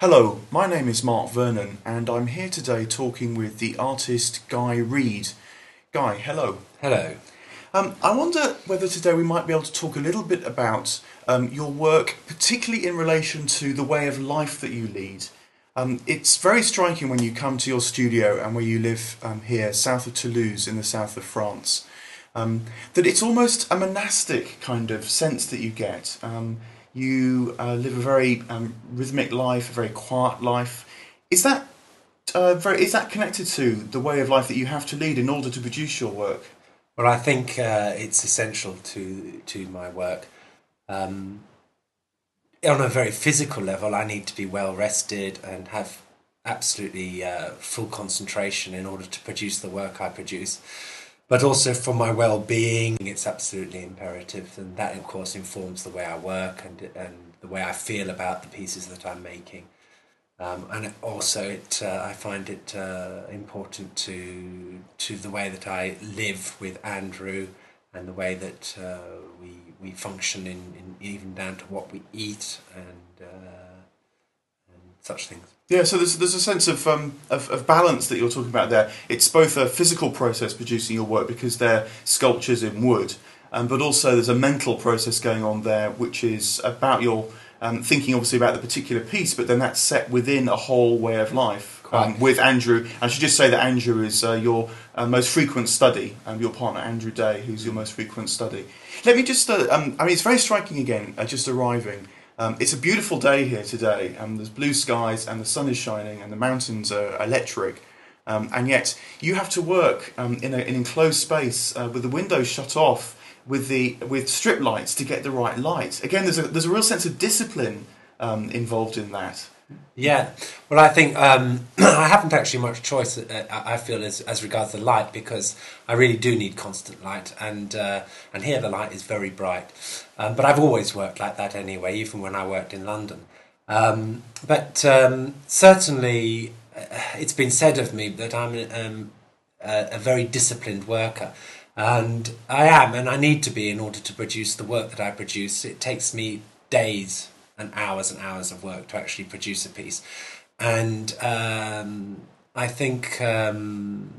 Hello, my name is Mark Vernon, and I'm here today talking with the artist Guy Reid. Guy, hello. Hello. Um, I wonder whether today we might be able to talk a little bit about um, your work, particularly in relation to the way of life that you lead. Um, it's very striking when you come to your studio and where you live um, here, south of Toulouse, in the south of France, um, that it's almost a monastic kind of sense that you get. You uh, live a very um, rhythmic life, a very quiet life. Is that uh, very? Is that connected to the way of life that you have to lead in order to produce your work? Well, I think uh, it's essential to to my work. Um, on a very physical level, I need to be well rested and have absolutely uh, full concentration in order to produce the work I produce but also for my well-being it's absolutely imperative and that of course informs the way i work and, and the way i feel about the pieces that i'm making. Um, and also it uh, i find it uh, important to to the way that i live with andrew and the way that uh, we we function in, in even down to what we eat and, uh, such things yeah, so there's there's a sense of, um, of of balance that you're talking about there. It's both a physical process producing your work because they're sculptures in wood, um, but also there's a mental process going on there, which is about your um, thinking obviously about the particular piece, but then that's set within a whole way of life um, with Andrew. I should just say that Andrew is uh, your uh, most frequent study, um, your partner Andrew Day, who's your most frequent study. Let me just, uh, um, I mean, it's very striking again, uh, just arriving. Um, it's a beautiful day here today. and there's blue skies and the sun is shining and the mountains are electric. Um, and yet you have to work um, in a, an enclosed space uh, with the windows shut off with the with strip lights to get the right light. Again, there's a there's a real sense of discipline um, involved in that. Yeah, well, I think um, I haven't actually much choice. Uh, I feel as as regards the light because I really do need constant light, and uh, and here the light is very bright. Um, but I've always worked like that anyway, even when I worked in London. Um, but um, certainly, uh, it's been said of me that I'm um, a, a very disciplined worker. And I am, and I need to be in order to produce the work that I produce. It takes me days and hours and hours of work to actually produce a piece. And um, I think um,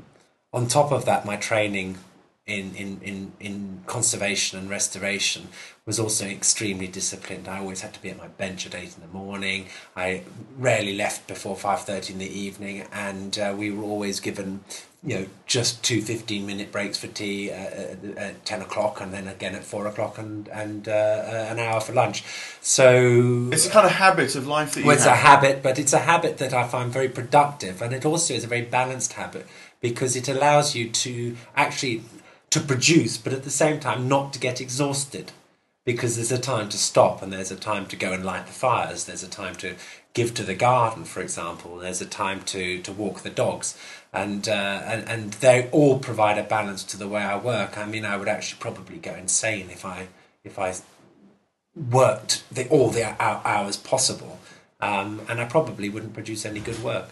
on top of that, my training in, in, in, in conservation and restoration was also extremely disciplined. I always had to be at my bench at eight in the morning. I rarely left before five thirty in the evening, and uh, we were always given, you know, just two 15 minute breaks for tea at, at ten o'clock, and then again at four o'clock, and and uh, an hour for lunch. So it's a kind of habit of life that you. Well, it's have. a habit, but it's a habit that I find very productive, and it also is a very balanced habit because it allows you to actually to produce, but at the same time not to get exhausted because there's a time to stop and there's a time to go and light the fires there's a time to give to the garden for example. There's a time to, to walk the dogs. And, uh, and and they all provide a balance to the way I work. I mean I would actually probably go insane if I if I worked the, all the hours possible. Um, and I probably wouldn't produce any good work.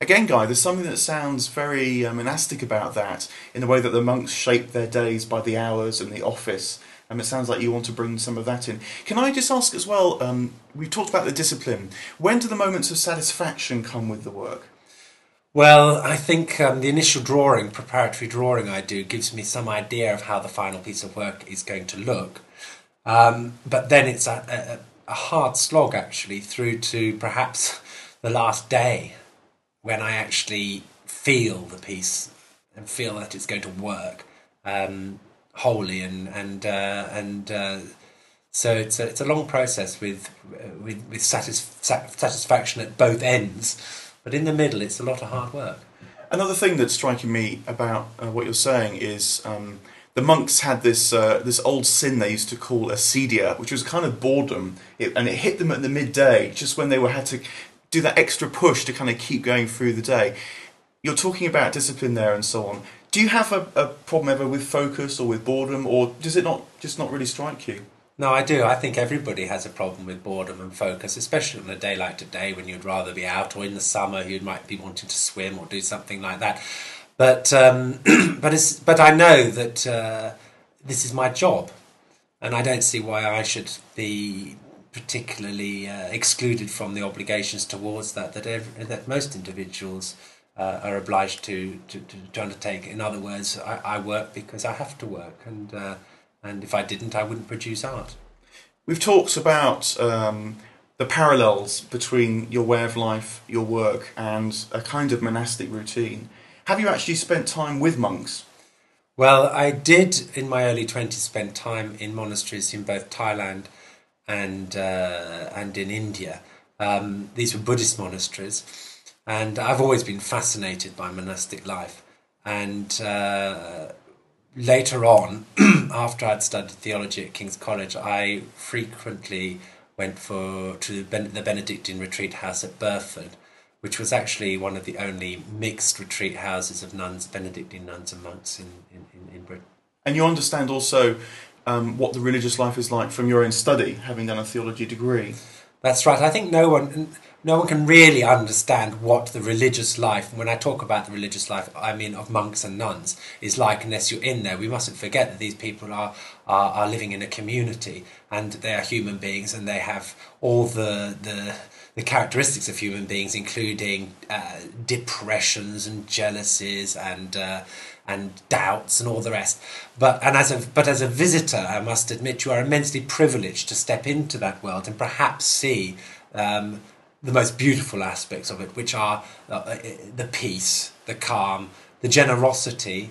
Again, Guy, there's something that sounds very uh, monastic about that in the way that the monks shape their days by the hours and the office it sounds like you want to bring some of that in. Can I just ask as well? Um, we've talked about the discipline. When do the moments of satisfaction come with the work? Well, I think um, the initial drawing, preparatory drawing I do, gives me some idea of how the final piece of work is going to look. Um, but then it's a, a, a hard slog actually through to perhaps the last day when I actually feel the piece and feel that it's going to work. Um, wholly and and uh, and uh, so it's a, it's a long process with with with satis- satisfaction at both ends, but in the middle it's a lot of hard work. Another thing that's striking me about uh, what you're saying is um, the monks had this uh, this old sin they used to call acedia, which was kind of boredom, it, and it hit them at the midday, just when they were had to do that extra push to kind of keep going through the day. You're talking about discipline there and so on. Do you have a, a problem ever with focus or with boredom, or does it not just not really strike you? No, I do. I think everybody has a problem with boredom and focus, especially on a day like today when you'd rather be out, or in the summer you might be wanting to swim or do something like that. But um, but but I know that uh, this is my job, and I don't see why I should be particularly uh, excluded from the obligations towards that that every, that most individuals uh, are obliged to, to, to, undertake. In other words, I, I work because I have to work, and uh, and if I didn't, I wouldn't produce art. We've talked about um, the parallels between your way of life, your work, and a kind of monastic routine. Have you actually spent time with monks? Well, I did in my early 20s spend time in monasteries in both Thailand and, uh, and in India. Um, these were Buddhist monasteries, and I've always been fascinated by monastic life. And uh, later on, after I'd studied theology at King's College, I frequently went for to the Benedictine retreat house at Burford, which was actually one of the only mixed retreat houses of nuns, Benedictine nuns and monks in, in, in Britain. And you understand also um, what the religious life is like from your own study, having done a theology degree. That's right. I think no one no one can really understand what the religious life, when I talk about the religious life, I mean of monks and nuns, is like unless you're in there. We mustn't forget that these people are, are, are living in a community and they are human beings and they have all the, the, the characteristics of human beings, including uh, depressions and jealousies and uh, and doubts and all the rest. But and as a but as a visitor, I must admit, you are immensely privileged to step into that world and perhaps see. Um, the most beautiful aspects of it, which are uh, uh the peace, the calm, the generosity,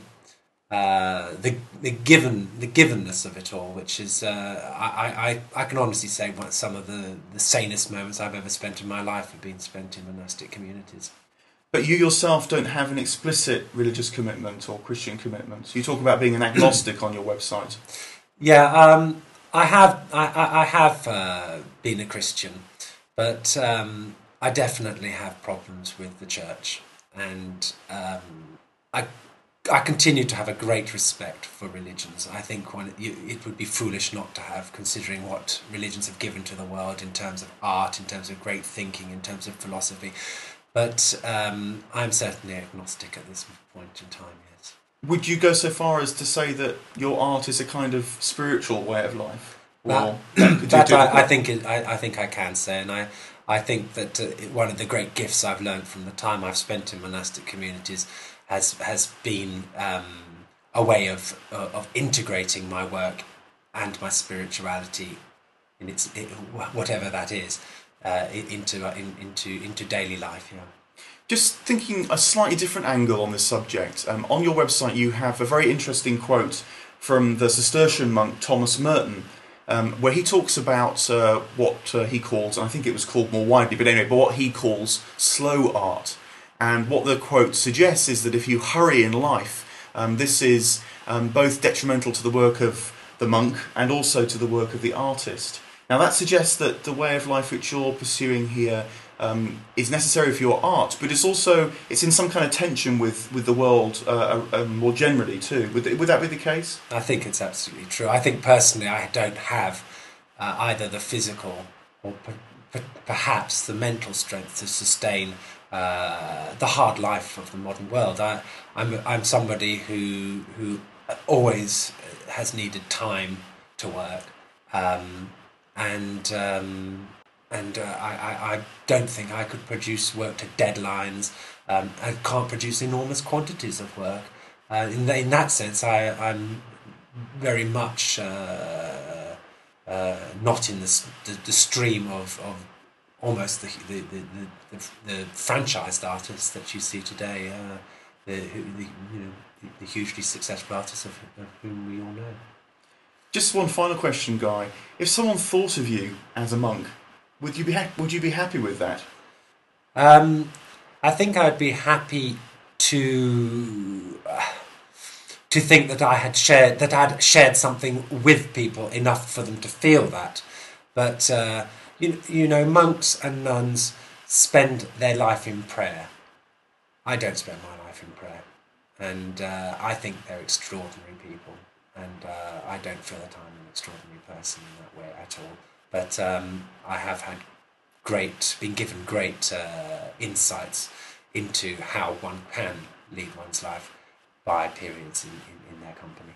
uh, the the given the givenness of it all, which is uh, I, I I can honestly say what some of the the sanest moments I've ever spent in my life have been spent in monastic communities. But you yourself don't have an explicit religious commitment or Christian commitment. You talk about being an agnostic on your website. Yeah, um, I have. I, I have uh, been a Christian, but um, I definitely have problems with the church, and um, I. I continue to have a great respect for religions. I think one, it would be foolish not to have, considering what religions have given to the world in terms of art, in terms of great thinking, in terms of philosophy. But um, I'm certainly agnostic at this point in time, yes. Would you go so far as to say that your art is a kind of spiritual way of life? Well, that, that I, I, think it, I, I, think I can say, and I, I think that uh, one of the great gifts I've learned from the time I've spent in monastic communities has has been um, a way of uh, of integrating my work and my spirituality in its it, whatever that is uh, into uh, in, into into daily life. Yeah. Just thinking a slightly different angle on this subject. Um, on your website, you have a very interesting quote from the Cistercian monk Thomas Merton, um, where he talks about uh, what uh, he calls, and I think it was called more widely, but anyway, but what he calls slow art. And what the quote suggests is that if you hurry in life, um, this is um, both detrimental to the work of the monk and also to the work of the artist. Now that suggests that the way of life which you're pursuing here um, is necessary for your art, but it's also it's in some kind of tension with with the world uh, uh, um, more generally too. Would would that be the case? I think it's absolutely true. I think personally, I don't have uh, either the physical or perhaps the mental strength to sustain uh, the hard life of the modern world. I, I'm I'm somebody who who always has needed time to work. Um, and um, and uh, I, I don't think I could produce work to deadlines. Um, I can't produce enormous quantities of work. Uh, in, in that sense, I, I'm very much uh, uh, not in the, the, the, stream of, of almost the, the, the, the, franchised artists that you see today, uh, the, the, you know, the, hugely successful artists of, of whom we all know. Just one final question, Guy. If someone thought of you as a monk, would you be ha- would you be happy with that? Um, I think I'd be happy to to think that I had shared that I'd shared something with people enough for them to feel that. But uh, you you know, monks and nuns spend their life in prayer. I don't spend my life in prayer, and uh, I think they're extraordinary and uh, I don't feel that I'm an extraordinary person in that way at all. But um, I have had great, been given great uh, insights into how one can lead one's life by periods in, in, in their company.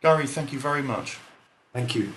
Gary, thank you very much. Thank you.